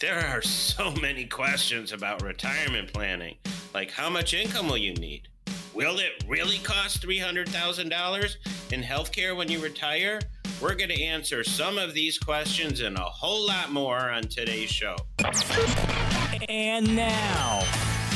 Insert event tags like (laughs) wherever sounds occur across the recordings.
There are so many questions about retirement planning, like how much income will you need? Will it really cost $300,000 in healthcare when you retire? We're going to answer some of these questions and a whole lot more on today's show. And now,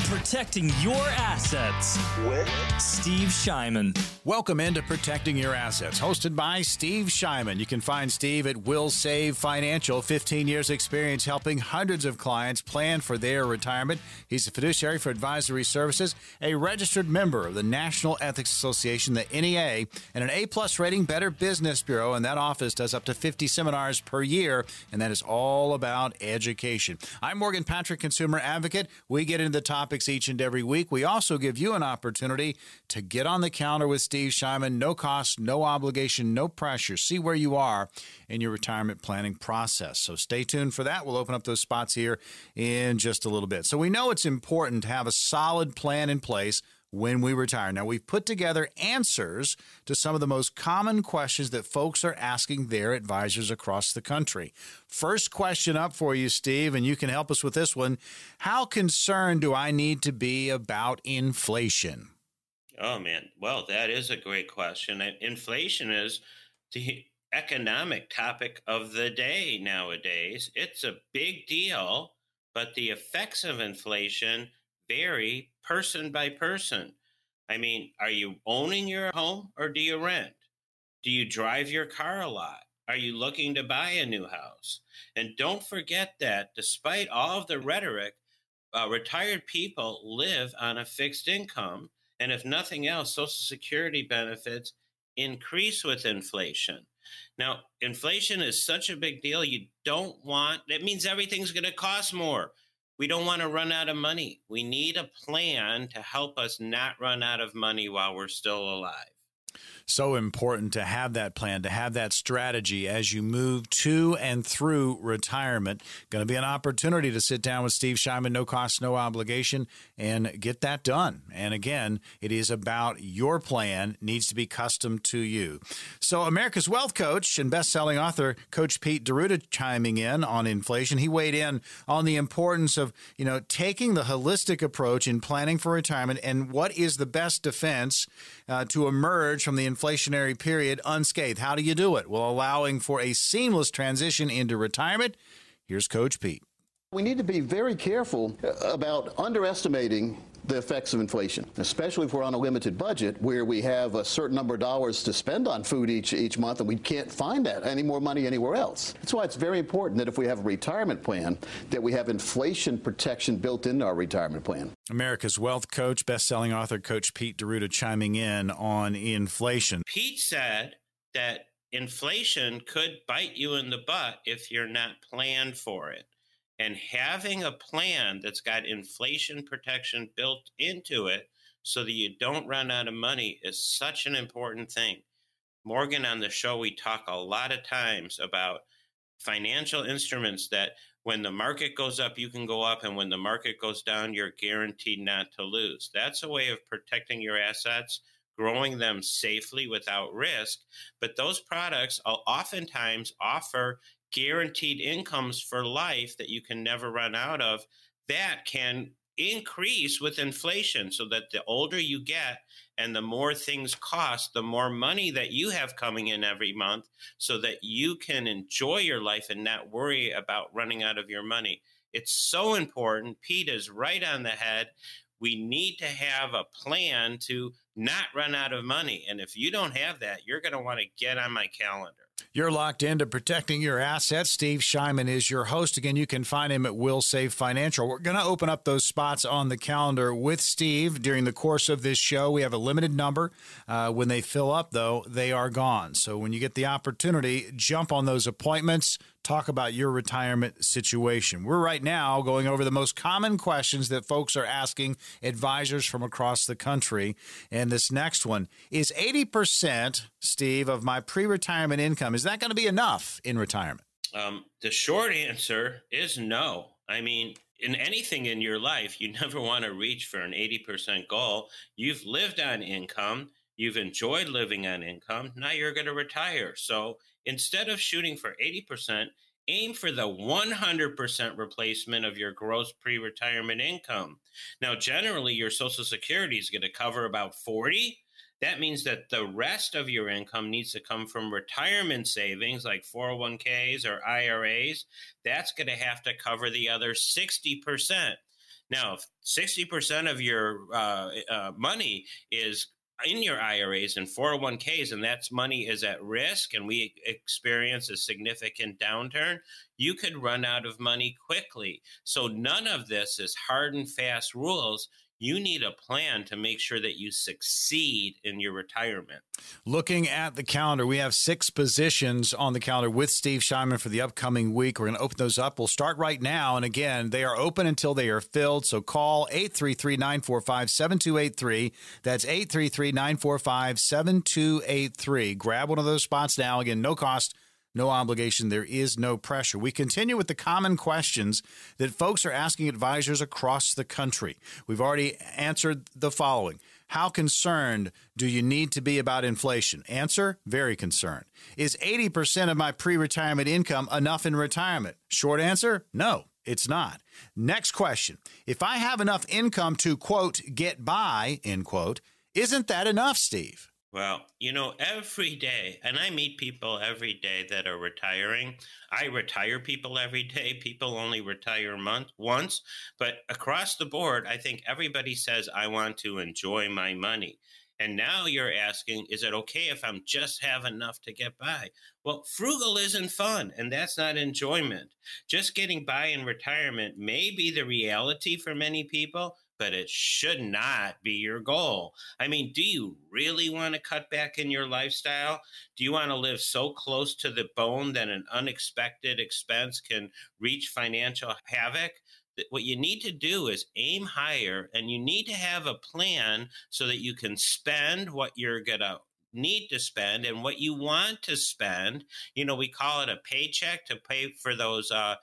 protecting your assets with Steve Shyman. Welcome into Protecting Your Assets, hosted by Steve Shyman. You can find Steve at Will Save Financial, 15 years experience helping hundreds of clients plan for their retirement. He's a fiduciary for advisory services, a registered member of the National Ethics Association, the NEA, and an A-plus rating Better Business Bureau, and that office does up to 50 seminars per year, and that is all about education. I'm Morgan Patrick, consumer advocate. We get into the topics each and every week. We also give you an opportunity to get on the counter with Steve Shyman. No cost, no obligation, no pressure. See where you are in your retirement planning process. So stay tuned for that. We'll open up those spots here in just a little bit. So we know it's important to have a solid plan in place when we retire. Now, we've put together answers to some of the most common questions that folks are asking their advisors across the country. First question up for you, Steve, and you can help us with this one. How concerned do I need to be about inflation? Oh, man. Well, that is a great question. Inflation is the economic topic of the day nowadays. It's a big deal, but the effects of inflation vary person by person. I mean, are you owning your home or do you rent? Do you drive your car a lot? Are you looking to buy a new house? And don't forget that despite all of the rhetoric, uh, retired people live on a fixed income and if nothing else, Social Security benefits increase with inflation. Now, inflation is such a big deal. You don't want, that means everything's going to cost more. We don't want to run out of money. We need a plan to help us not run out of money while we're still alive so important to have that plan, to have that strategy as you move to and through retirement. Going to be an opportunity to sit down with Steve Shyman, no cost, no obligation, and get that done. And again, it is about your plan, needs to be custom to you. So, America's Wealth Coach and best-selling author Coach Pete D'Arruda chiming in on inflation. He weighed in on the importance of you know taking the holistic approach in planning for retirement and what is the best defense uh, to emerge from the inflationary period unscathed. How do you do it? Well, allowing for a seamless transition into retirement. Here's Coach Pete. We need to be very careful about underestimating the effects of inflation, especially if we're on a limited budget where we have a certain number of dollars to spend on food each each month and we can't find that any more money anywhere else. That's why it's very important that if we have a retirement plan that we have inflation protection built into our retirement plan. America's wealth coach, best-selling author coach Pete D'Arruda chiming in on inflation. Pete said that inflation could bite you in the butt if you're not planned for it. And having a plan that's got inflation protection built into it so that you don't run out of money is such an important thing. Morgan, on the show, we talk a lot of times about financial instruments that when the market goes up, you can go up, and when the market goes down, you're guaranteed not to lose. That's a way of protecting your assets, growing them safely without risk. But those products uh, oftentimes offer guaranteed incomes for life that you can never run out of, that can increase with inflation so that the older you get and the more things cost, the more money that you have coming in every month so that you can enjoy your life and not worry about running out of your money. It's so important. Pete is right on the head. We need to have a plan to not run out of money. And if you don't have that, you're going to want to get on my calendar. You're locked into protecting your assets. Steve Shyman is your host. Again, you can find him at Will Save Financial. We're going to open up those spots on the calendar with Steve during the course of this show. We have a limited number. Uh, when they fill up, though, they are gone. So when you get the opportunity, jump on those appointments talk about your retirement situation. We're right now going over the most common questions that folks are asking advisors from across the country. And this next one is 80%, Steve, of my pre retirement income. Is that going to be enough in retirement? Um, the short answer is no. I mean, in anything in your life, you (laughs) never want to reach for an 80% goal. You've lived on income. You've enjoyed living on income. Now you're going to retire. So instead of shooting for 80%, aim for the 100% replacement of your gross pre retirement income. Now, generally, your Social Security is going to cover about 40. That means that the rest of your income needs to come from retirement savings like 401ks or IRAs. That's going to have to cover the other 60%. Now, if 60% of your uh, uh, money is in your IRAs and 401ks, and that's money is at risk, and we experience a significant downturn, you could run out of money quickly. So, none of this is hard and fast rules you need a plan to make sure that you succeed in your retirement. Looking at the calendar, we have six positions on the calendar with Steve Shyman for the upcoming week. We're going to open those up. We'll start right now. And again, they are open until they are filled. So call 833 945 7283. That's 833 945 7283. Grab one of those spots now. Again, no cost no obligation. There is no pressure. We continue with the common questions that folks are asking advisors across the country. We've already answered the following. How concerned do you need to be about inflation? Answer very concerned. Is 80% of my pre retirement income enough in retirement? Short answer no, it's not. Next question. If I have enough income to, quote, get by, end quote, isn't that enough, Steve? Well, you know, every day, and I meet people every day that are retiring. I retire people every day. (laughs) People only retire month once, but across the board, I think everybody says I want to enjoy my money. And now you're asking, is it okay if I'm just have enough to get by? Well, frugal isn't fun, and that's not enjoyment. Just getting by in retirement may be the reality for many people, but it should not be your goal. I mean, do you really want to cut back in your lifestyle? Do you want to live so close to the bone that an unexpected expense can reach financial havoc? What you need to do is aim higher and you need to have a plan so that you can spend what you're going to need to spend and what you want to spend. You know, we call it a paycheck to pay for those uh,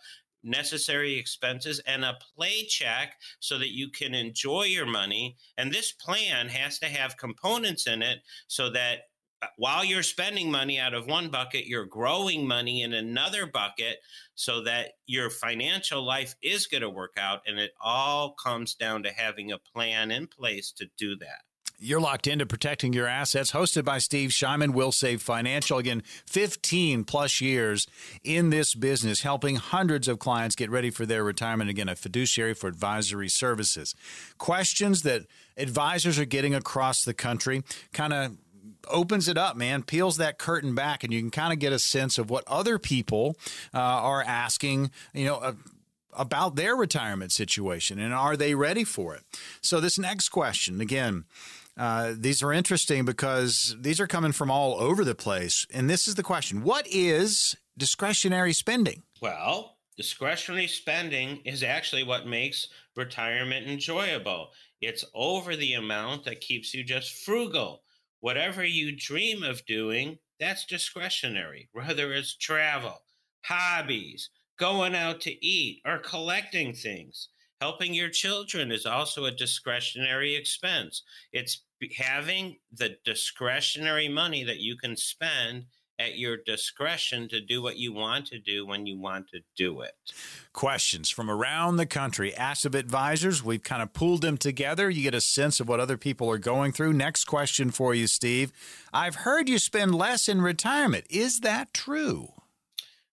necessary expenses and a play check so that you can enjoy your money. And this plan has to have components in it so that uh, while you're spending money out of one bucket, you're growing money in another bucket so that your financial life is going to work out. And it all comes down to having a plan in place to do that. You're locked into protecting your assets, hosted by Steve Shyman, Will Save Financial. Again, 15 plus years in this business, helping hundreds of clients get ready for their retirement. Again, a fiduciary for advisory services. Questions that advisors are getting across the country kind of opens it up, man, peels that curtain back, and you can kind of get a sense of what other people uh, are asking, you know. Uh, about their retirement situation and are they ready for it? So, this next question again, uh, these are interesting because these are coming from all over the place. And this is the question What is discretionary spending? Well, discretionary spending is actually what makes retirement enjoyable. It's over the amount that keeps you just frugal. Whatever you dream of doing, that's discretionary, whether it's travel, hobbies, going out to eat, or collecting things. Helping your children is also a discretionary expense. It's having the discretionary money that you can spend at your discretion to do what you want to do when you want to do it. Questions from around the country. Of advisors. We've kind of pulled them together. You get a sense of what other people are going through. Next question for you, Steve. I've heard you spend less in retirement. Is that true?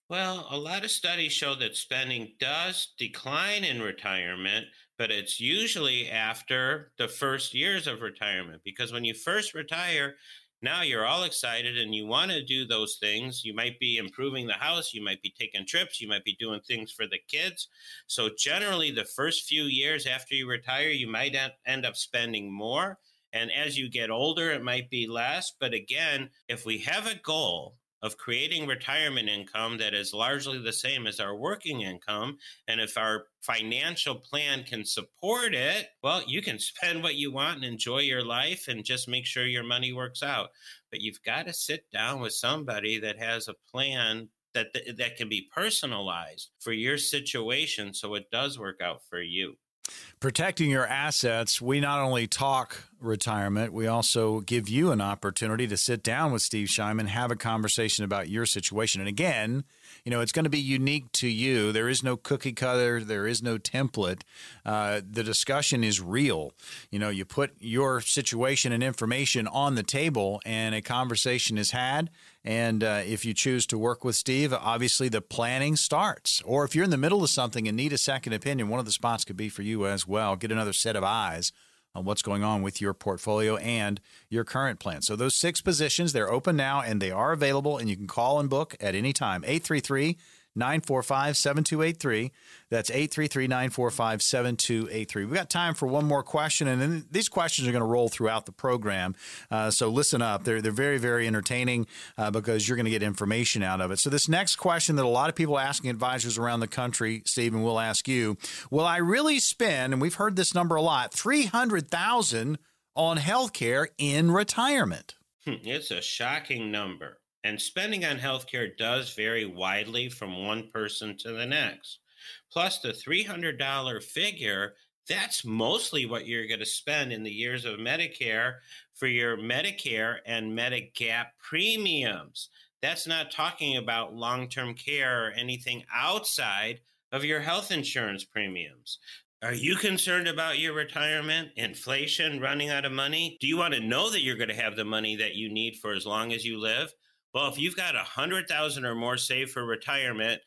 Well, a lot of studies show that spending does decline in retirement, but it's usually after the first years of retirement because when you first retire, now you're all excited and you want to do those things. You might be improving the house, you might be taking trips, you might be doing things for the kids. So, generally, the first few years after you retire, you might end up spending more. And as you get older, it might be less. But again, if we have a goal of creating retirement income that is largely the same as our working income. And if our financial plan can support it, well, you can (laughs) spend what you want and enjoy your life and just make sure your money works out. But you've got to sit down with somebody that has a plan that, that can be personalized for your situation so it does work out for you protecting your assets, we not only talk retirement, we also give you an opportunity to sit down with Steve Shyman, have a conversation about your situation. And again, You know, it's going to be unique to you. There is no cookie cutter, there is no template. Uh, the discussion is real. You know, you put your situation and information on the table, and a conversation is had. And uh, if you choose to work with Steve, obviously the planning starts. Or if you're in the middle of something and need a second opinion, one of the spots could be for you as well. Get another set of eyes on what's going on with your portfolio and your current plan. So those six positions, they're open now and they are available and you can call and book at any time. 833 945 7283. That's 833 945 7283. We've got time for one more question, and then these questions are going to roll throughout the program. Uh, so listen up. They're, they're very, very entertaining uh, because you're going to get information out of it. So, this next question that a lot of people are asking advisors around the country, Stephen, will ask you Will I really spend, and we've heard this number a lot, 300000 on health care in retirement? Hmm, it's a shocking number. And spending on healthcare does vary widely from one person to the next. Plus, the $300 figure, that's mostly what you're going to spend in the years of Medicare for your Medicare and Medigap premiums. That's not talking about long term care or anything outside of your health insurance premiums. Are you concerned about your retirement, inflation, running out of money? Do you want to know that you're going to have the money that you need for as long as you live? Well, if you've got a hundred thousand or more saved for retirement,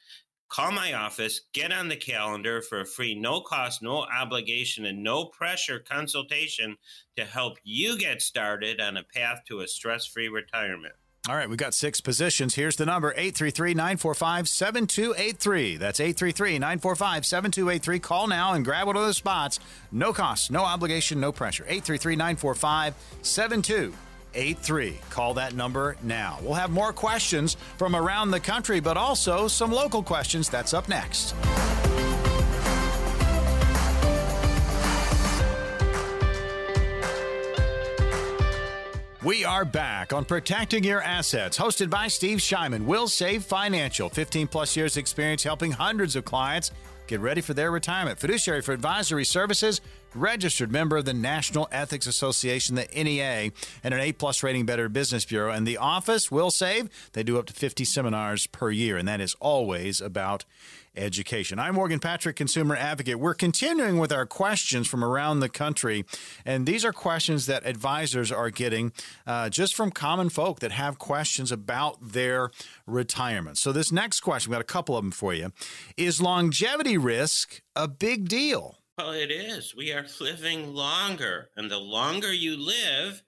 call my office, get on the calendar for a free, no cost, no obligation, and no pressure consultation to help you get started on a path to a stress free retirement. All right, we've got six positions. Here's the number 833 945 7283. That's 833 945 7283. Call now and grab one of those spots. No cost, no obligation, no pressure. 833 945 7283. 883. Call that number now. We'll have more questions from around the country, but also some local questions. That's up next. We are back on Protecting Your Assets, hosted by Steve Shyman. Will Save Financial, 15 plus years experience helping hundreds of clients get ready for their retirement. Fiduciary for advisory services, registered member of the National Ethics Association, the NEA, and an A plus rating Better Business Bureau. And the office will save. They do up to 50 seminars per year, and that is always about education. I'm Morgan Patrick, consumer advocate. We're continuing with our questions from around the country, and these are questions that advisors are getting uh, just from common folk that have questions about their retirement. So, this next question, we've got a couple of them for you. Is longevity risk a big deal? Well, it is. We are (laughs) living longer, and the longer you live,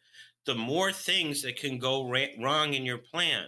the more things that can go ra- wrong in your plan.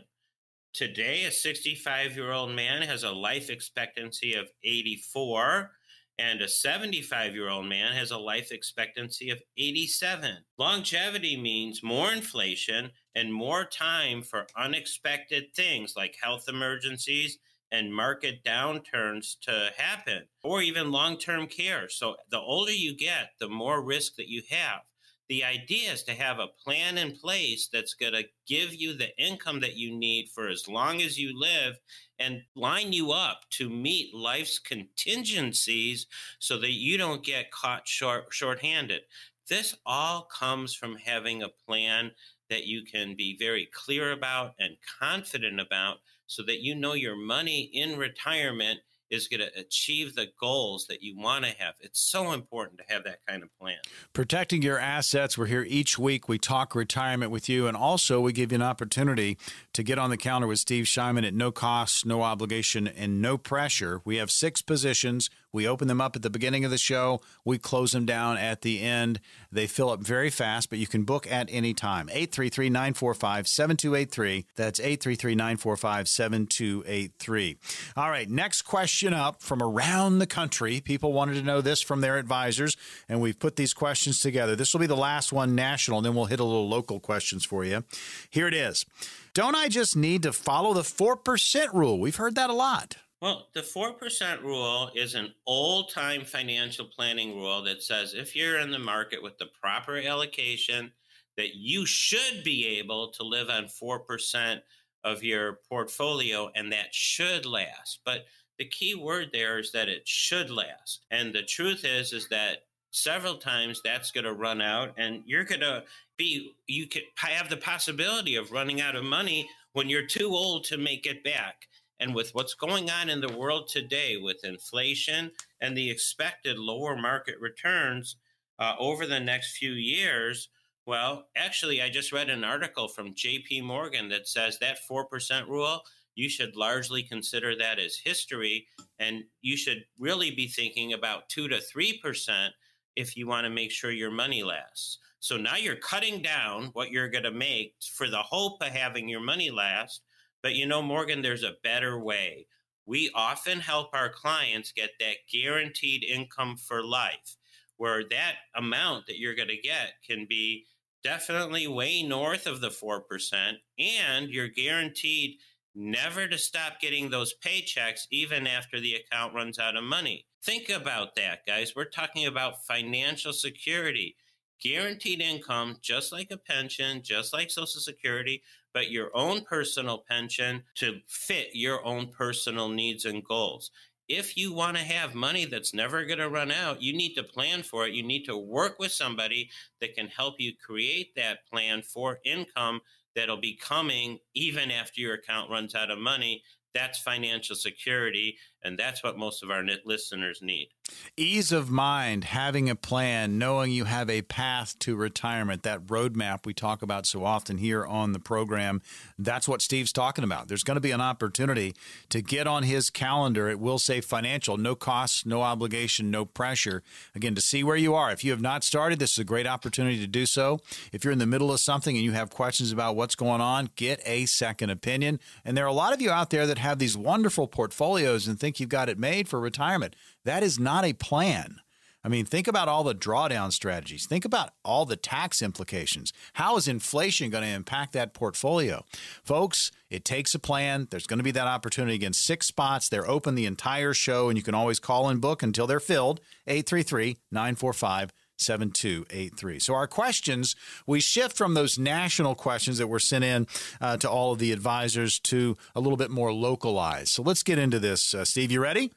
Today, a 65 year old man has a life expectancy of 84, and a 75 year old man has a life expectancy of 87. Longevity means more inflation and more time for unexpected things like health emergencies and market downturns to happen, or even long term care. So, the older you get, the more risk that you have the idea is to have a plan in place that's going to give you the income that you need for as long as you live and line you up to meet life's contingencies so that you don't get caught short short-handed. This all comes from having a plan that you can be very clear about and confident about so that you know your money in retirement is going to achieve the goals that you want to have. It's so important to have that kind of plan. Protecting your assets. We're here each week. We talk retirement with you, and also we give you an opportunity to get on the counter with Steve Shyman at no cost, no obligation, and no pressure. We have six positions. We open them up at the beginning of the show. We close them down at the end. They fill up very fast, but you can book at any time. 833 945 7283. That's 833 945 7283. All right, next question up from around the country. People wanted to know this from their advisors, and we've put these questions together. This will be the last one national, and then we'll hit a little local questions for you. Here it is. Don't I just need to follow the 4% rule? We've heard that a lot. Well, the 4% rule is an old time financial planning rule that says if you're in the market with the proper allocation, that you should be able to live on 4% of your portfolio and that should last. But the key word there is that it should last. And the truth is is that several times that's going to run out and you're going to be you could have the possibility of running out of money when you're too old to make it back And with what's going on in the world today with inflation and the expected lower market returns uh, over the next few years, well, actually, I just read an article from JP Morgan that says that 4% rule, you should largely consider that as history. And you should really be thinking about 2 to 3% if you want to make sure your money lasts. So now you're cutting down what you're going to make for the hope of having your money last. But you know, Morgan, there's a better way. We often help our clients get that guaranteed income for life, where that amount that you're going to get can be definitely way north of the 4%, and you're guaranteed never to stop getting those paychecks even after the account runs out of money. Think about that, guys. We're talking about financial security guaranteed income, just like a pension, just like Social Security, but your own personal pension to fit your own personal needs and goals. If you want to have money that's never going to run out, you need to plan for it. You need to work with somebody that can help you create that plan for income that'll be coming even after your account runs out of money. That's financial security. And that's what most of our listeners need. Ease of mind, having a plan, knowing you have a path to retirement, that roadmap we talk about so often here on the program. That's what Steve's talking about. There's going to be an opportunity to get on his calendar. It will say financial, no costs, no obligation, no pressure. Again, to see where you are. If you have not started, this is a great opportunity to do so. If you're in the middle of something and you have questions about what's going on, get a second opinion. And there are a lot of you out there that have these wonderful portfolios and think think you've got it made for retirement. That is not a plan. I mean, think about all the drawdown strategies. Think about all the tax implications. How is inflation going to impact that portfolio? Folks, it takes a plan. There's going to be that opportunity again. Six spots. They're open the entire show, and you can always call and book until they're filled. 833 945 7283. So, our questions, we shift from those national questions that were sent in uh, to all of the advisors to a little bit more localized. So, let's get into this. Uh, Steve, you ready?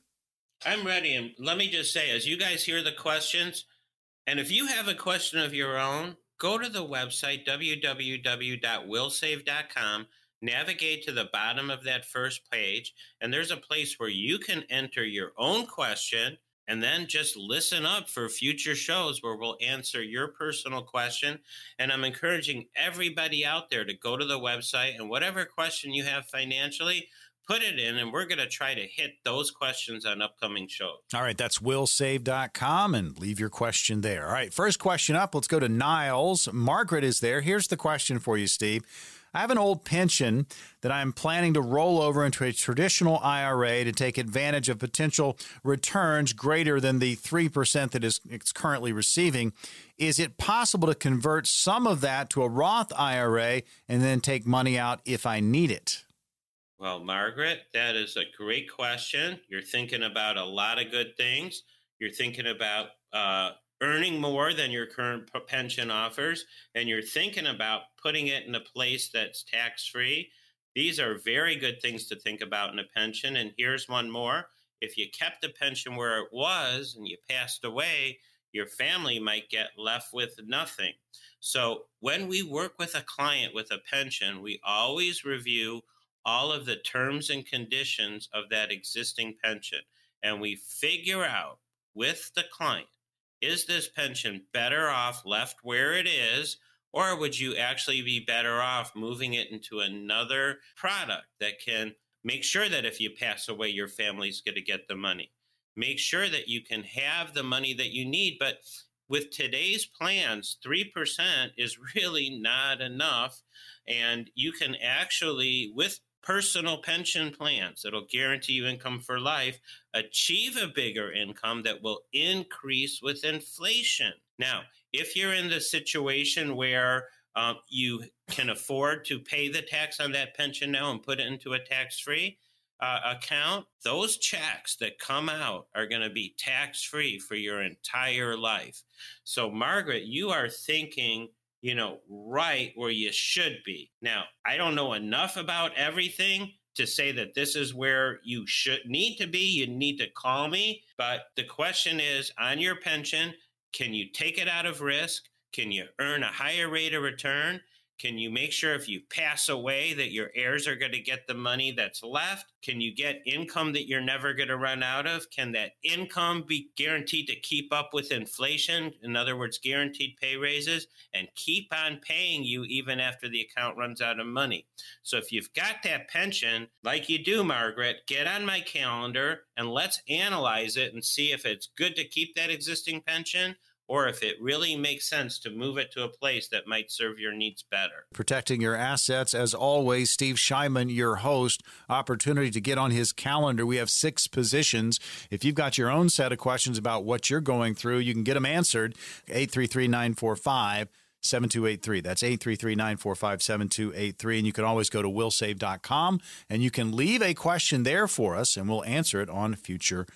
I'm ready. And let me just say, as you guys hear the questions, and if you have a question of your own, go to the website www.willsave.com, navigate to the bottom of that first page, and there's a place where you can enter your own question and then just listen up for future shows where we'll answer your personal question. And I'm encouraging everybody out there to go to the website and whatever question you have financially, put it in and we're going to try to hit those questions on upcoming shows. All right, that's willsave.com and leave your question there. All right, first question up, let's go to Niles. Margaret is there. Here's the question for you, Steve. I have an old pension that I'm planning to roll over into a traditional IRA to take advantage of potential returns greater than the 3% that is, it's currently receiving. Is it possible to convert some of that to a Roth IRA and then take money out if I need it? Well, Margaret, that is a great question. You're thinking about a lot of good things. You're thinking about uh, earning more than your current pension offers and you're thinking about putting it in a place that's tax free, these are very good things to think about in a pension. And here's one more if you kept the pension where it was and you passed away, your family might get left with nothing. So when we work with a client with a pension, we always review all of the terms and conditions of that existing pension and we figure out with the client is this pension better off left where it is? Or would you actually be better off moving it into another product that can make sure that if you pass away, your family's going to get the money? Make sure that you can have the money that you need. But with today's plans, 3% is (laughs) really not enough. And you can actually, with personal pension plans that'll guarantee you income for life achieve a bigger income that will increase with inflation. Now, if you're in the situation where um, you can afford to pay the tax on that pension now and put it into a tax free uh, account, those checks that come out are going to be tax free for your entire life. So, Margaret, you are thinking you know, right where you should be. Now, I don't know enough about everything to say that this is where you should need to be. You need to call me. But the question is on your pension, can you take it out of risk? Can you earn a higher rate of return? Can you make sure if you pass away that your heirs are going to get the money that's left? Can you get income that you're never going to run out of? Can that income be guaranteed to keep up with inflation? In other words, guaranteed pay raises and keep on paying you even after the account runs out of money. So if you've got that pension, like you do, Margaret, get on my calendar and let's analyze it and see if it's good to keep that existing pension or if it really makes sense to move it to a place that might serve your needs better. Protecting your assets, as always, Steve Shyman, your host. Opportunity to get on his calendar. We have six positions. If you've got your own set of questions about what you're going through, you can get them answered. 833 945 7283. That's 833 945 7283. And you can always go to willsave.com and you can leave a question there for us and we'll answer it on future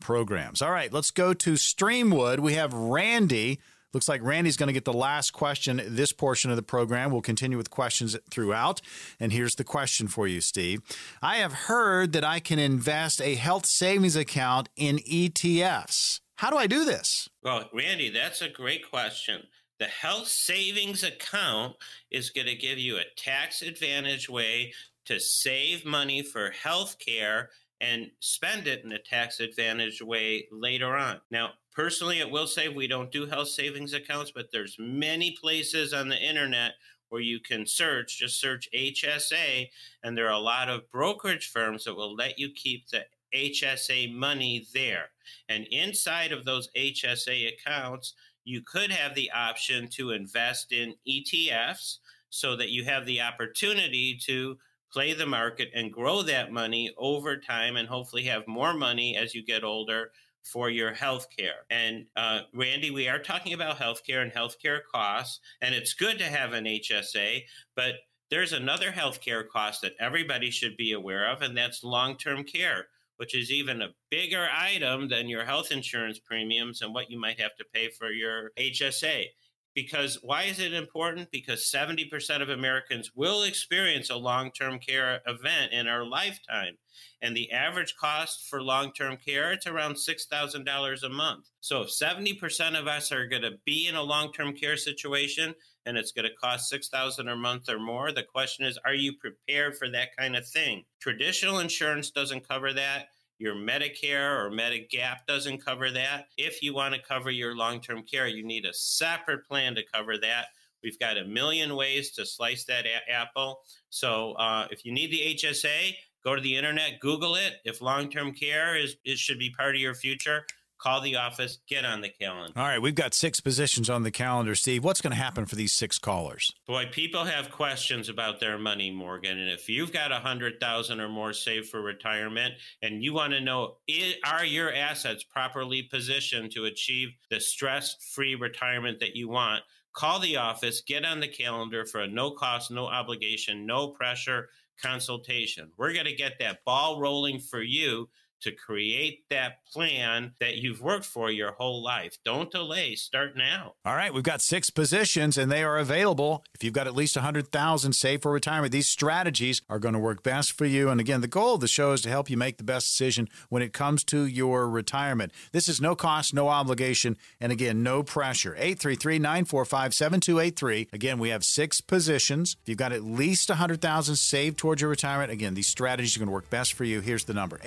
programs. All right, let's go to Streamwood. We have Randy. Looks like Randy's going to get the last question this portion of the program. We'll continue with questions throughout. And here's the question for you, Steve. I have heard that I can invest a health savings account in ETFs. How do I do this? Well, Randy, that's a great question. The health savings account is going to give you a tax advantage way to save money for health care and spend it in a tax advantage way later on. Now, personally at WillSave, we don't do health savings accounts, but there's many places on the internet where you can search, just search HSA, and there are a lot of brokerage firms that will let you keep the HSA money there. And inside of those HSA accounts, you could have the option to invest in ETFs so that you have the opportunity to play the market and grow that money over time and hopefully have more money as you get older for your health care. And uh, Randy, we are talking about healthcare and healthcare costs, and it's good to have an HSA, but there's another healthcare cost that everybody should be aware of, and that's long term care, which is even a bigger item than your health insurance premiums and what you might have to pay for your HSA because why is it important? Because 70% of Americans will experience a long term care event in our lifetime. And the average cost for long term care, it's around $6,000 a month. So if 70% of us are going to be in a long term care situation and it's going to cost 6000 a month or more, the question is, are you prepared for that kind of thing? Traditional insurance doesn't cover that. Your Medicare or Medigap doesn't cover that. If you want to cover your long term care, you need a separate plan to cover that. We've got a million ways to slice that a- apple. So uh, if you need the HSA, go to the internet, Google it. If long term care is it should be part of your future, call the office, get on the calendar. All right, we've got six positions on the calendar, Steve. What's going to happen for these six callers? Boy, people have questions about their money, Morgan. And if you've got a hundred thousand or more saved for retirement, and you want to know are your assets properly positioned to achieve the stress-free retirement that you want, call the office, get on the calendar for a no cost, no obligation, no pressure consultation. We're going to get that ball rolling for you to create that plan that you've worked for your whole life. Don't delay, start now. All right, we've got six positions and they are available. If you've got at least 100,000 saved for retirement, these strategies are going to work best for you. And again, the goal of the show is to help you make the best decision when it comes to your retirement. This is no cost, no obligation, and again, no pressure. 833-945-7283. Again, we have six positions. If you've got at least 100,000 saved towards your retirement, again, these strategies are going to work best for you. Here's the number.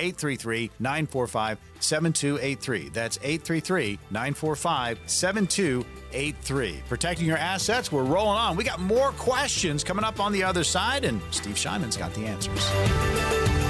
833 945 7283. That's 833 945 7283. Protecting your assets, we're rolling on. We got more questions coming up on the other side, and Steve Shyman's got the answers.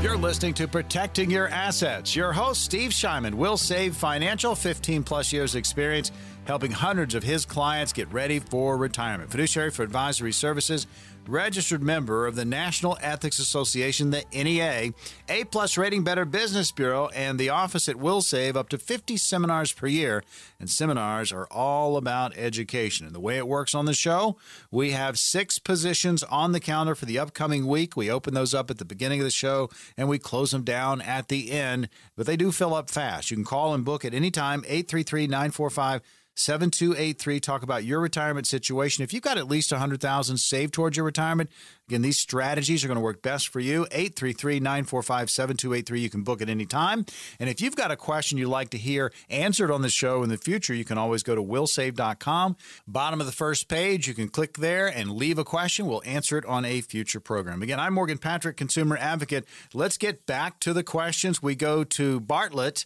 You're listening to Protecting Your Assets. Your host, Steve Shyman, will save financial 15 plus years experience helping hundreds of his clients get ready for retirement. Fiduciary for Advisory Services, registered member of the National Ethics Association, the NEA, A plus rating Better Business Bureau, and the office at Will Save up to 50 seminars per year. And seminars are all about education. And the way it works on the show, we have six positions on the calendar for the upcoming week. We open those up at the beginning of the show and we close them down at the end, but they do fill up fast. You can call and book at any time, 833 945 7283. Talk about your retirement situation. If you've got at least 100000 saved towards your retirement, again, these strategies are going to work best for you. 833 945 7283. You can book at any time. And if you've got a question you'd like to hear answered on the show in the future, you can always go to willsave.com. Bottom of the first page, you can click there and leave a question. We'll answer it on a future program. Again, I'm Morgan Patrick, consumer advocate. Let's get back to the questions. We go to Bartlett.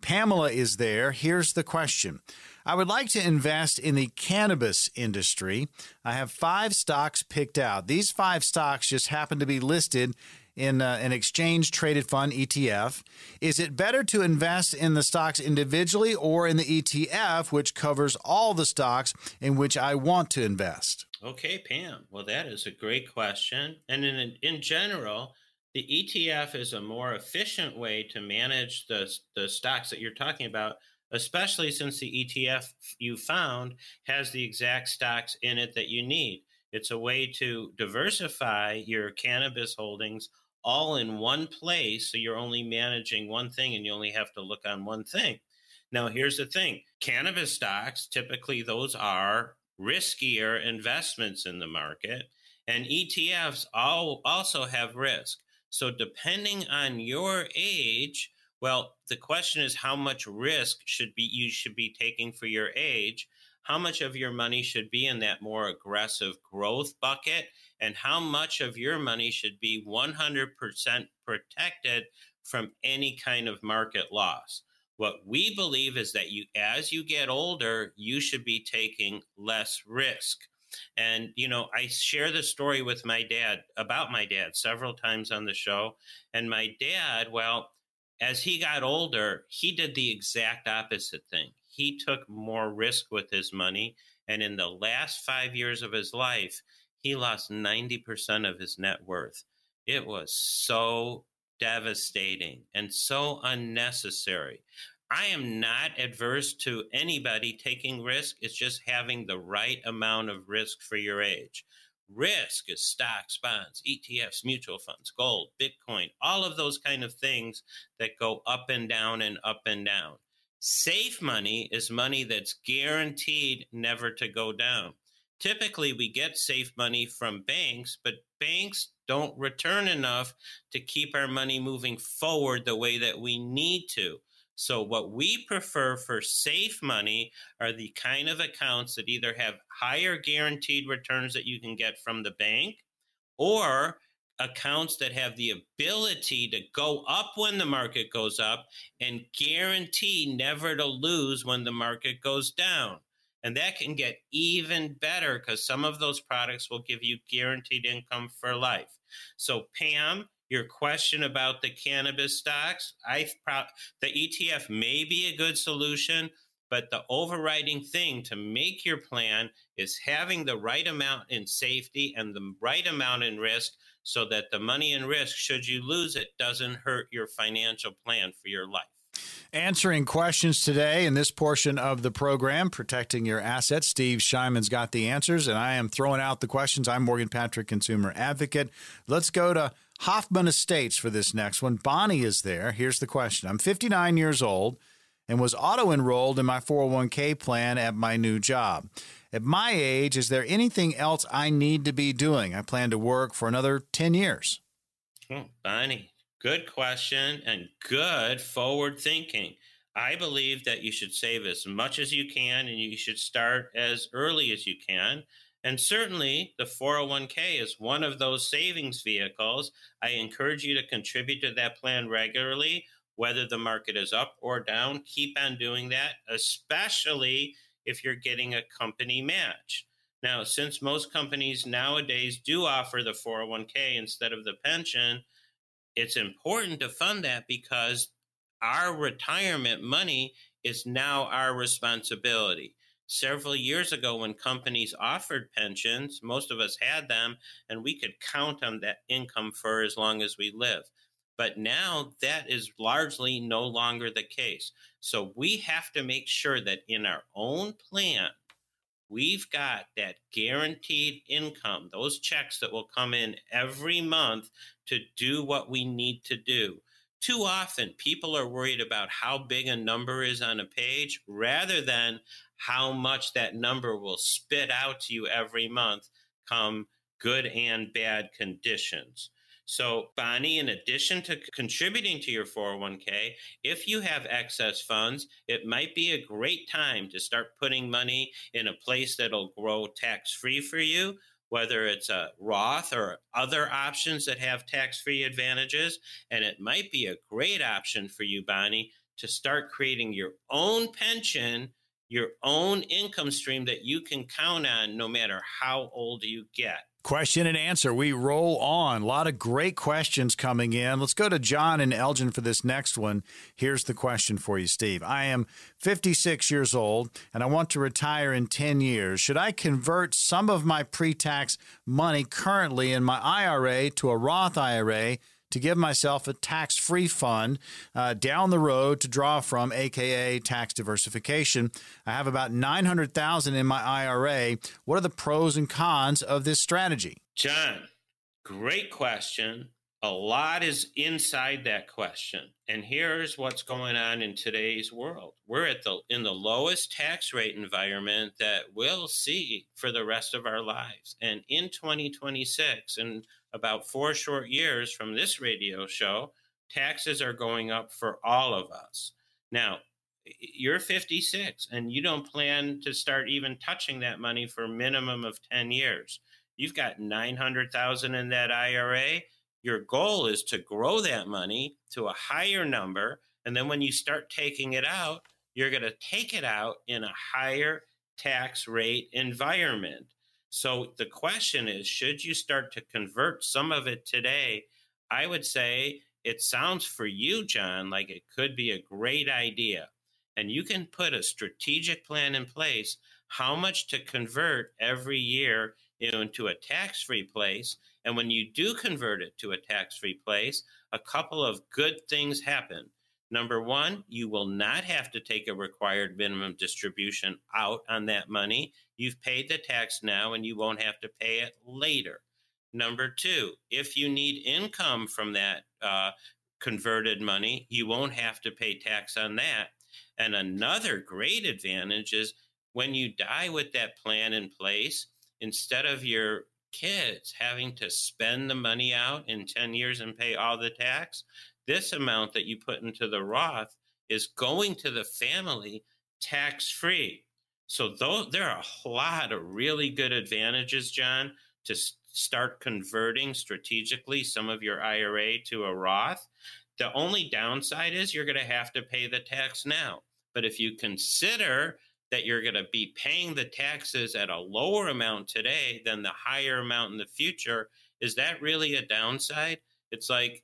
Pamela is there. Here's the question. I would like to invest in the cannabis industry. I have five stocks picked out. These five stocks just happen to be listed in uh, an exchange traded fund ETF. Is it better to invest in the stocks individually or in the ETF, which covers all the stocks in which I want to invest? Okay, Pam. Well, that is a great question. And in, in general, the ETF is a more efficient way to manage the, the stocks that you're talking about, especially since the ETF you found has the exact stocks in it that you need. It's a way to diversify your cannabis holdings all in one place. So you're only managing one thing and you only have to look on one thing. Now, here's the thing cannabis stocks, typically, those are riskier investments in the market. And ETFs all also have risk. So, depending on your age, well, the question is how much risk should be you should be taking for your age. How much of your money should be in that more aggressive growth bucket, and how much of your money should be 100% protected from any kind of market loss. What we believe is that you, as you get older, you should be taking less risk. And, you know, I share the story with my dad about my dad several times on the show. And my dad, well, as he got older, he did the exact opposite thing. He took more risk with his money. And in the last five years of his life, he lost 90% of his net worth. It was so devastating and so unnecessary. I am not adverse to anybody taking risk. It's just having the right amount of risk for your age. Risk is stocks, bonds, ETFs, mutual funds, gold, Bitcoin, all of those kind of things that go up and down and up and down. Safe money is money that's guaranteed never to go down. Typically, we get safe money from banks, but banks don't return enough to keep our money moving forward the way that we need to. So, what we prefer for safe money are the kind of accounts that either have higher guaranteed returns that you can get from the bank or accounts that have the ability to go up when the market goes up and guarantee never to lose when the market goes down. And that can get even better because some of those products will give you guaranteed income for life. So, Pam, your question about the cannabis stocks, I pro- the ETF may be a good solution, but the overriding thing to make your plan is having the right amount in safety and the right amount in risk so that the money and risk should you lose it doesn't hurt your financial plan for your life. Answering questions today in this portion of the program, Protecting Your Assets. Steve Shyman's got the answers, and I am throwing out the questions. I'm Morgan Patrick, Consumer Advocate. Let's go to Hoffman Estates for this next one. Bonnie is there. Here's the question I'm 59 years old and was auto enrolled in my 401k plan at my new job. At my age, is there anything else I need to be doing? I plan to work for another 10 years. Oh, Bonnie, good question and good forward thinking. I believe that you should save as much as you can and you should start as early as you can. And certainly, the 401k is one of those savings vehicles. I encourage you to contribute to that plan regularly, whether the market is up or down. Keep on doing that, especially if you're getting a company match. Now, since most companies nowadays do offer the 401k instead of the pension, it's important to fund that because our retirement money is now our responsibility several years ago when companies offered pensions, most of us had them, and we could count on that income for as long as we live. But now that is largely no longer the case. So we have to make sure that in our own plan, we've got that guaranteed income, those checks that will come in every month to do what we need to do. Too often, people are worried about how big a number is on a page rather than how much that number will spit out to you every month come good and bad conditions. So, Bonnie, in addition to contributing to your 401k, if you have excess funds, it might be a great time to start putting money in a place that'll grow tax free for you, whether it's a Roth or other options that have tax free advantages. And it might be a great option for you, Bonnie, to start creating your own pension, your own income stream that you can count on no matter how old you get. Question and answer. We roll on. A lot of great questions coming in. Let's go to John and Elgin for this next one. Here's the question for you, Steve. I am 56 years old and I want to retire in 10 years. Should I convert some of my pre tax money currently in my IRA to a Roth IRA to give myself a tax free fund uh, down the road to draw from, aka tax diversification. I have about 900,000 in my IRA. What are the pros and cons of this strategy? John, great question. A lot is inside that question. And here's what's going on in today's world. We're at the in the lowest tax rate environment that we'll see for the rest of our lives. And in 2026 and about four short years from this radio show, taxes are going up for all of us. Now, you're 56 and you don't plan to start even touching that money for a minimum of 10 years. You've got 900,000 in that IRA. Your goal is to grow that money to a higher number and then when you start taking it out, you're going to take it out in a higher tax rate environment. So the question is should you start to convert some of it today? I would say it sounds for you, John, like it could be a great idea. And you can put a strategic plan in place how much to convert every year into a tax free place. And when you do convert it to a tax free place, a couple of good things happen. Number one, you will not have to take a required minimum distribution out on that money. You've paid the tax now and you won't have to pay it later. Number two, if you need income from that uh, converted money, you won't have to pay tax on that. And another great advantage is when you die with that plan in place, instead of your kids having to spend the money out in 10 years and pay all the tax, this amount that you put into the Roth is going to the family tax free. So there are a lot of really good advantages, John, to start converting strategically some of your IRA to a Roth. The only downside is you're going to have to pay the tax now. But if you consider that you're going to be paying the taxes at a lower amount today than the higher amount in the future, is that really a downside? It's like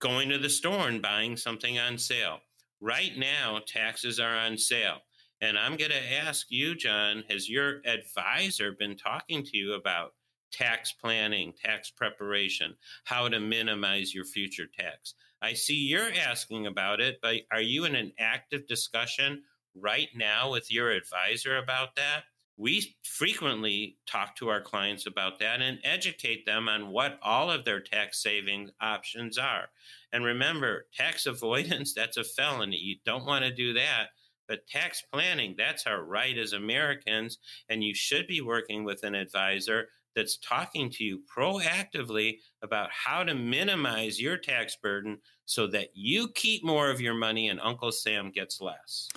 going to the store and buying something on sale. Right now, taxes are on sale. And I'm going to ask you, John, has your advisor been talking to you about tax planning, tax preparation, how to minimize your future tax? I see you're asking about it, but are you in an active discussion right now with your advisor about that? We frequently talk to our clients about that and educate them on what all of their tax saving options are. And remember, tax avoidance, (laughs) that's a felony. You don't want to do that. But tax planning, that's our right as Americans. And you should be working with an advisor that's talking to you proactively about how to minimize your tax burden so that you keep more of your money and Uncle Sam gets less.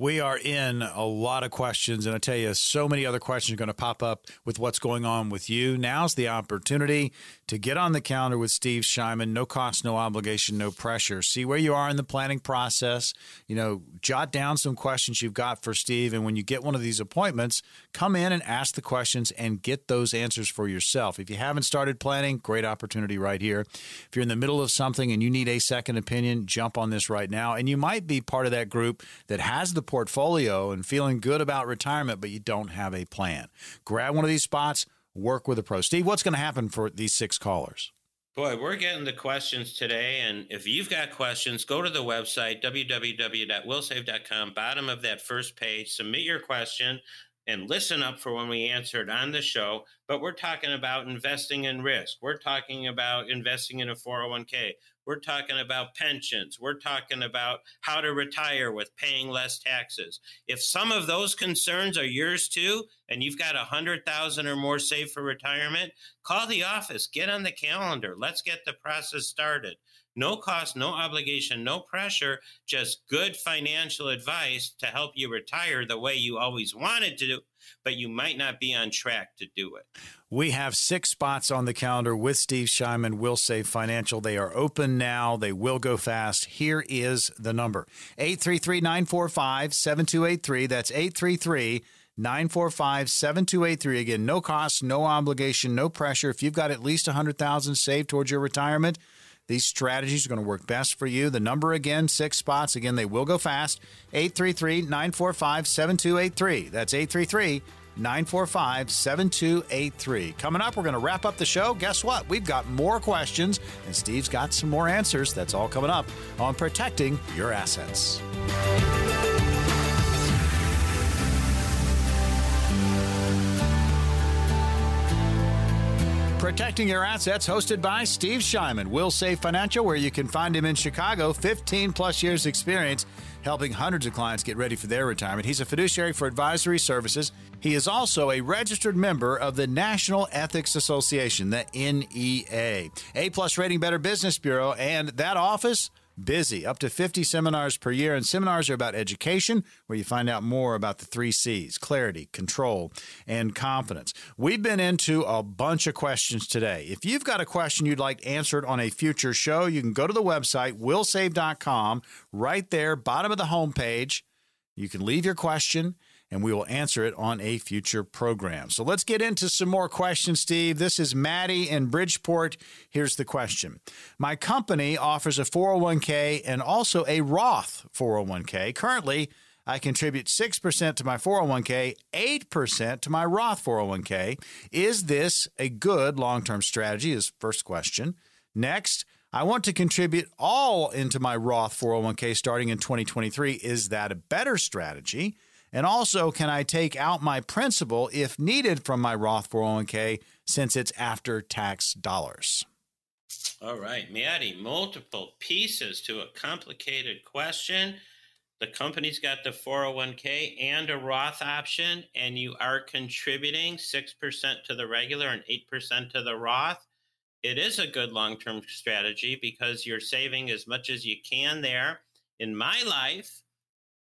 We are in a lot of questions, and I tell you, so many other questions are going to pop up with what's going on with you. Now's the opportunity to get on the calendar with Steve Shyman. No cost, no obligation, no pressure. See where you are in the planning process. You know, jot down some questions you've got for Steve, and when you get one of these appointments, come in and ask the questions and get those answers for yourself. If you haven't started planning, great opportunity right here. If you're in the middle of something and you need a second opinion, jump on this right now. And you might be part of that group that has the portfolio and feeling good about retirement, but you don't have a plan. Grab one of these spots, work with a pro. Steve, what's going to happen for these six callers? Boy, we're getting the questions today. And if you've got questions, go to the website, www.willsave.com, bottom of that first page, submit your question and listen up for when we answer it on the show. but we're talking about investing in risk. We're talking about investing in a 401k. We're talking about pensions. We're talking about how to retire with paying less taxes. If some of those concerns are yours too, and you've got a hundred thousand or more saved for retirement, call the office, get on the calendar. Let's get the process started. No cost, no obligation, no pressure, just good financial advice to help you retire the way you always wanted to but you might not be on track to do it. We have six spots on the calendar with Steve Shyman, Will Save Financial. They are open now. They will go fast. Here is the number 833 945 7283. That's 833 945 7283. Again, no cost, no obligation, no pressure. If you've got at least 100000 saved towards your retirement, these strategies are going to work best for you. The number again, six spots. Again, they will go fast. 833 945 7283. That's 833 945 7283. Coming up, we're going to wrap up the show. Guess what? We've got more questions, and Steve's got some more answers. That's all coming up on Protecting Your Assets. Protecting Your Assets, hosted by Steve Shyman, Will Save Financial, where you can find him in Chicago, 15 plus years experience helping hundreds of clients get ready for their retirement. He's a fiduciary for advisory services. He is also a registered member of the National Ethics Association, the NEA, A plus rating Better Business Bureau, and that office busy, up to 50 seminars per year. And seminars are about education, where you find out more about the three C's clarity, control, and confidence. We've been into a bunch of questions today. If you've got a question you'd like answered on a future show, you can go to the website, willsave.com, right there, bottom of the homepage. You can leave your question and we will answer it on a future program. So let's get into some more questions, Steve. This is Maddie in Bridgeport. Here's the question My company offers a 401k and also a Roth 401k. Currently, I contribute 6% to my 401k, 8% to my Roth 401k. Is this a good long term strategy? Is first question. Next, I want to contribute all into my Roth 401k starting in 2023. Is that a better strategy? And also, can I take out my principal if needed from my Roth 401k since it's after tax dollars? All right, Maddie, multiple pieces to a complicated question. The company's got the 401k and a Roth option, and you are contributing 6% to the regular and 8% to the Roth. It is a good long term strategy because you're saving as much as you can there. In my life,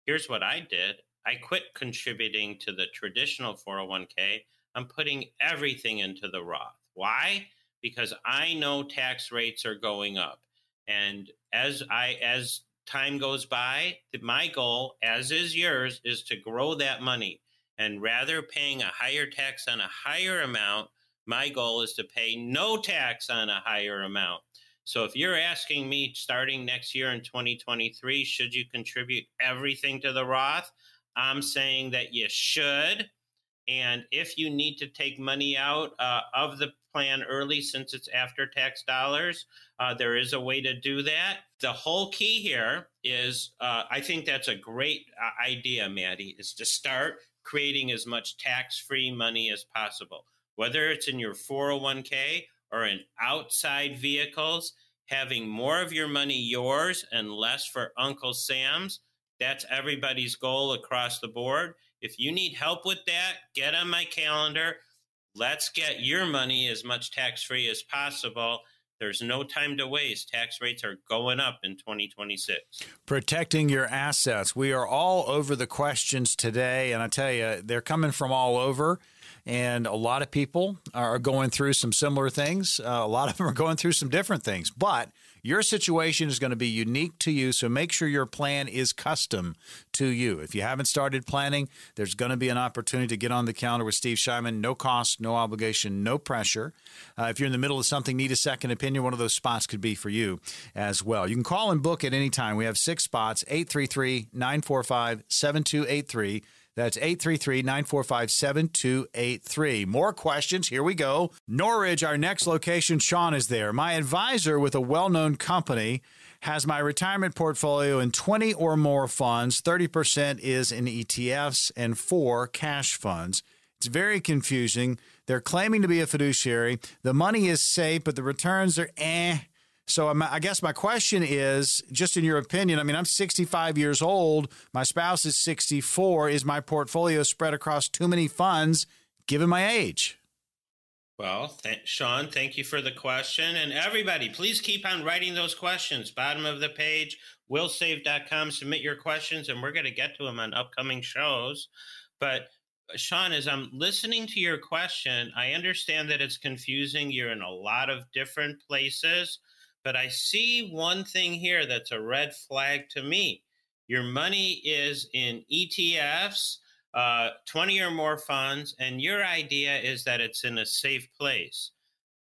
here's what I did I quit contributing to the traditional 401k. I'm putting everything into the Roth. Why? Because I know tax rates are going up. And as I as time goes by, my goal, as is yours, is to grow that money. And rather paying a higher tax on a higher amount, my goal is to pay no tax on a higher amount. So if you're asking me starting next year in 2023, should you contribute everything to the Roth? I'm saying that you should. And if you need to take money out uh, of the plan early since it's after tax dollars, uh, there is a way to do that. The whole key here is uh, I think that's a great uh, idea, Maddie, is to start creating as much tax free money as possible. Whether it's in your 401k or in outside vehicles, having more of your money yours and less for Uncle Sam's that's everybody's goal across the board. If you need help with that, get on my calendar. Let's get your money as much tax free as possible. There's no time to waste. Tax rates are going up in 2026. Protecting your assets. We are all over the questions today. And I tell you, they're coming from all over. And a lot of people are going through some similar things. Uh, a lot of them are going through some different things. But your situation is going to be unique to you, so make sure your plan is custom to you. If you haven't started planning, there's going to be an opportunity to get on the calendar with Steve Shyman. No cost, no obligation, no pressure. Uh, if you're in the middle of something, need a second opinion, one of those spots could be for you as well. You can call and book at any time. We have six spots 833 945 7283. That's 833 945 7283. More questions. Here we go. Norridge, our next location. Sean is there. My advisor with a well known company has my retirement portfolio in 20 or more funds. 30% is in ETFs and four cash funds. It's very confusing. They're claiming to be a fiduciary. The money is safe, but the returns are eh. So I'm, i guess my question is, just in your opinion, I mean, I'm 65 years old. My spouse is 64. Is my portfolio spread across too many funds, given my age? Well, th- Sean, thank you for the question. And everybody, please keep on writing those questions. Bottom of the page, willsave.com. Submit your questions, and we're going to get to them on upcoming shows. But Sean, as I'm listening to your question, I understand that it's confusing. You're in a lot of different places, but I see one thing here that's a red flag to me. Your money is in ETFs uh, 20 or more funds, and your idea is that it's in a safe place.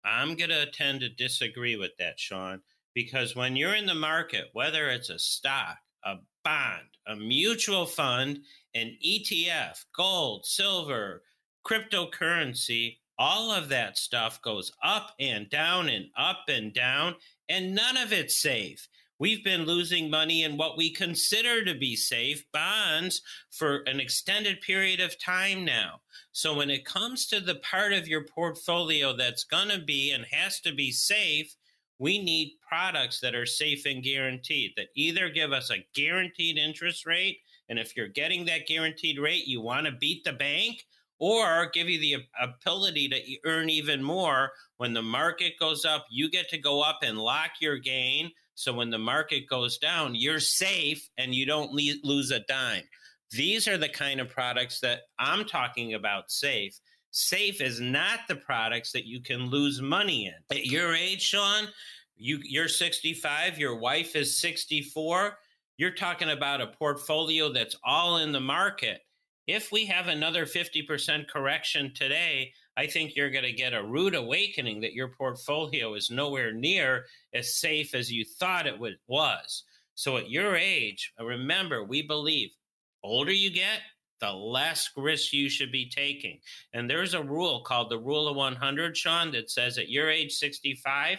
I'm going to tend to disagree with that, Sean, because when you're in the market, whether it's a stock, a bond, a mutual fund, an ETF, gold, silver, cryptocurrency, all of that stuff goes up and down and up and down, and none of it's safe. We've been losing money in what we consider to be safe bonds for an extended period of time now. So, when it comes to the part of your portfolio that's going to be and has to be safe, we need products that are safe and guaranteed, that either give us a guaranteed interest rate. And if you're getting that guaranteed rate, you want to beat the bank, or give you the ability to earn even more. When the market goes up, you get to go up and lock your gain so when the market goes down, you're safe and you don't le- lose a dime. These are the kind of products that I'm talking about safe. Safe is not the products that you can lose money in. At your age, Sean, you you're 65, your wife is 64. You're talking about a portfolio that's all in the market. If we have another 50% correction today, I think you're going to get a rude awakening that your portfolio is nowhere near as safe as you thought it was. So at your age, remember, we believe older you get, the less risk you should be taking. And there's a rule called the rule of 100, Sean, that says at your age 65,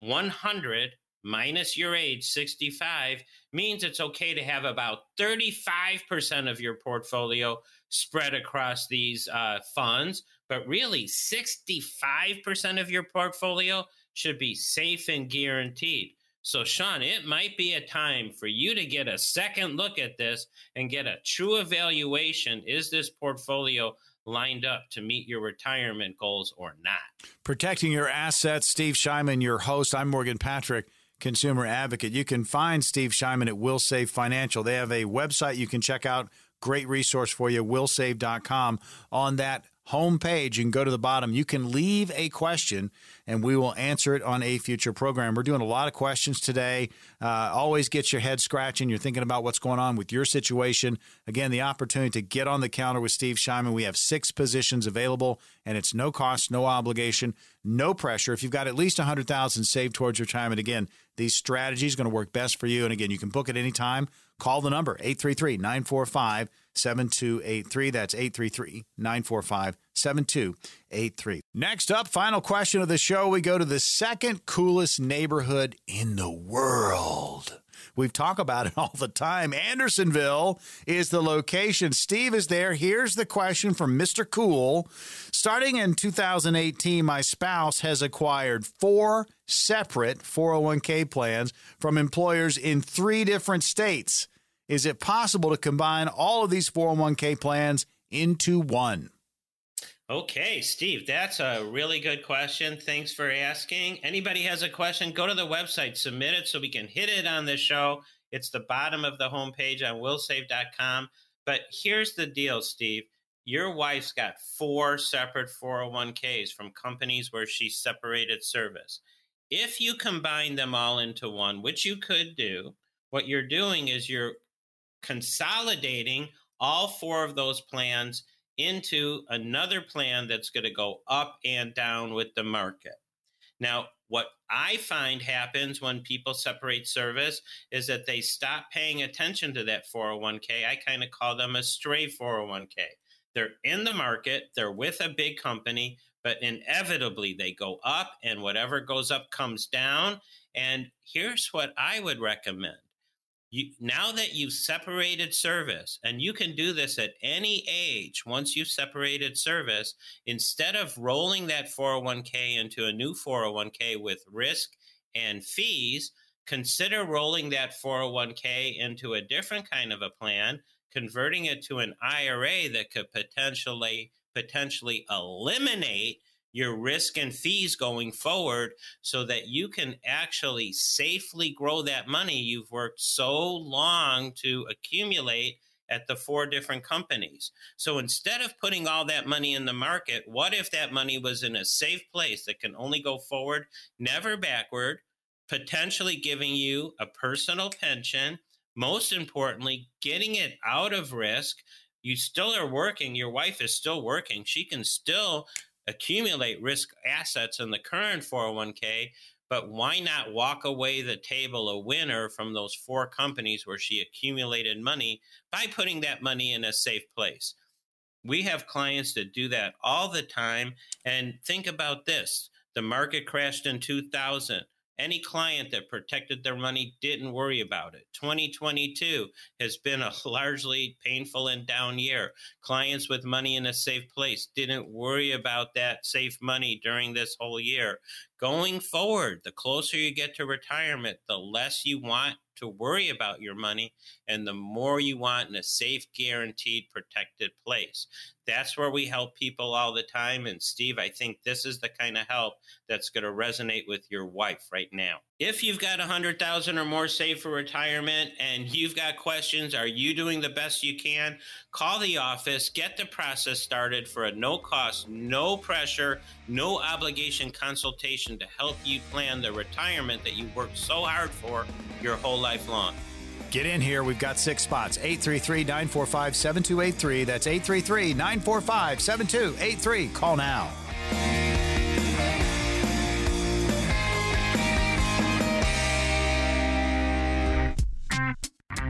100 minus your age 65 means it's okay to have about 35% of your portfolio spread across these uh, funds but really 65% of your portfolio should be safe and guaranteed. So, Sean, it might be a time for you to get a second look at this and get a true evaluation. Is this portfolio lined up to meet your retirement goals or not? Protecting your assets. Steve Shyman, your host. I'm Morgan Patrick, consumer advocate. You can find Steve Shyman at Will Save Financial. They have a website you can check out. Great resource for you, willsave.com. On that homepage, you can go to the bottom. You can leave a question and we will answer it on a future program. We're doing a lot of questions today. Uh, always gets your head scratching. You're thinking about what's going on with your situation. Again, the opportunity to get on the counter with Steve Shyman. We have six positions available and it's no cost, no obligation, no pressure. If you've got at least 100000 saved towards retirement, again, these strategies going to work best for you. And again, you can book at any time. Call the number 833 945 7283. That's 833 945 7283. Next up, final question of the show. We go to the second coolest neighborhood in the world. We talk about it (laughs) all the time. Andersonville is the location. Steve is there. Here's the question from Mr. Cool. Starting in 2018, my spouse has acquired four separate 401k plans from employers in three different states. Is it possible to combine all of these 401k plans into one? Okay, Steve, that's a really good question. Thanks for asking. Anybody has a question, go to the website, submit it so we can hit it on the show. It's the bottom of the homepage on willsave.com. But here's the deal, Steve. Your wife's got four separate 401ks from companies where she separated service. If you combine them all into one, which you could do, what you're doing is you're consolidating all four of those plans into another plan that's going to go up and down with the market. Now, what I find happens when people separate service is that they stop paying attention to that 401k. I kind of call them a stray 401k. They're in the market, they're with a big company, but inevitably they go up, and whatever goes up comes down. And here's what I would recommend you, now that you've separated service, and you can do this at any age once you've separated service, instead of rolling that 401k into a new 401k with risk and fees, consider rolling that 401k into a different kind of a plan, converting it to an IRA that could potentially potentially eliminate your risk and fees going forward so that you can actually safely grow that money you've worked so long to accumulate at the four different companies. So instead of putting all that money in the market, what if that money was in a safe place that can only go forward, never backward, potentially giving you a personal pension? Most importantly, getting it out of risk. You still are working. Your wife is still working. She can still accumulate risk assets in the current 401k, but why not walk away the table a winner from those four companies where she accumulated money by putting that money in a safe place? We have clients that do that all the time. And think about this the market crashed in 2000. Any client that protected their money didn't worry about it. 2022 has been a (laughs) largely painful and down year. Clients with money in a safe place didn't worry about that safe money during this whole year. Going forward, the closer you get to retirement, the less you want to worry about your money and the more you want in a safe, guaranteed, protected place. That's where we help people all the time. And Steve, I think this is the kind of help that's going to resonate with your wife right now. If you've got a hundred thousand or more saved for retirement and you've got questions, are you doing the best you can? Call the office, get the process started for a no cost, no pressure, no obligation consultation to help you plan the retirement that you worked so hard for your whole life long. Get in here. We've got six spots 833 945 7283. That's 833 945 7283. Call now.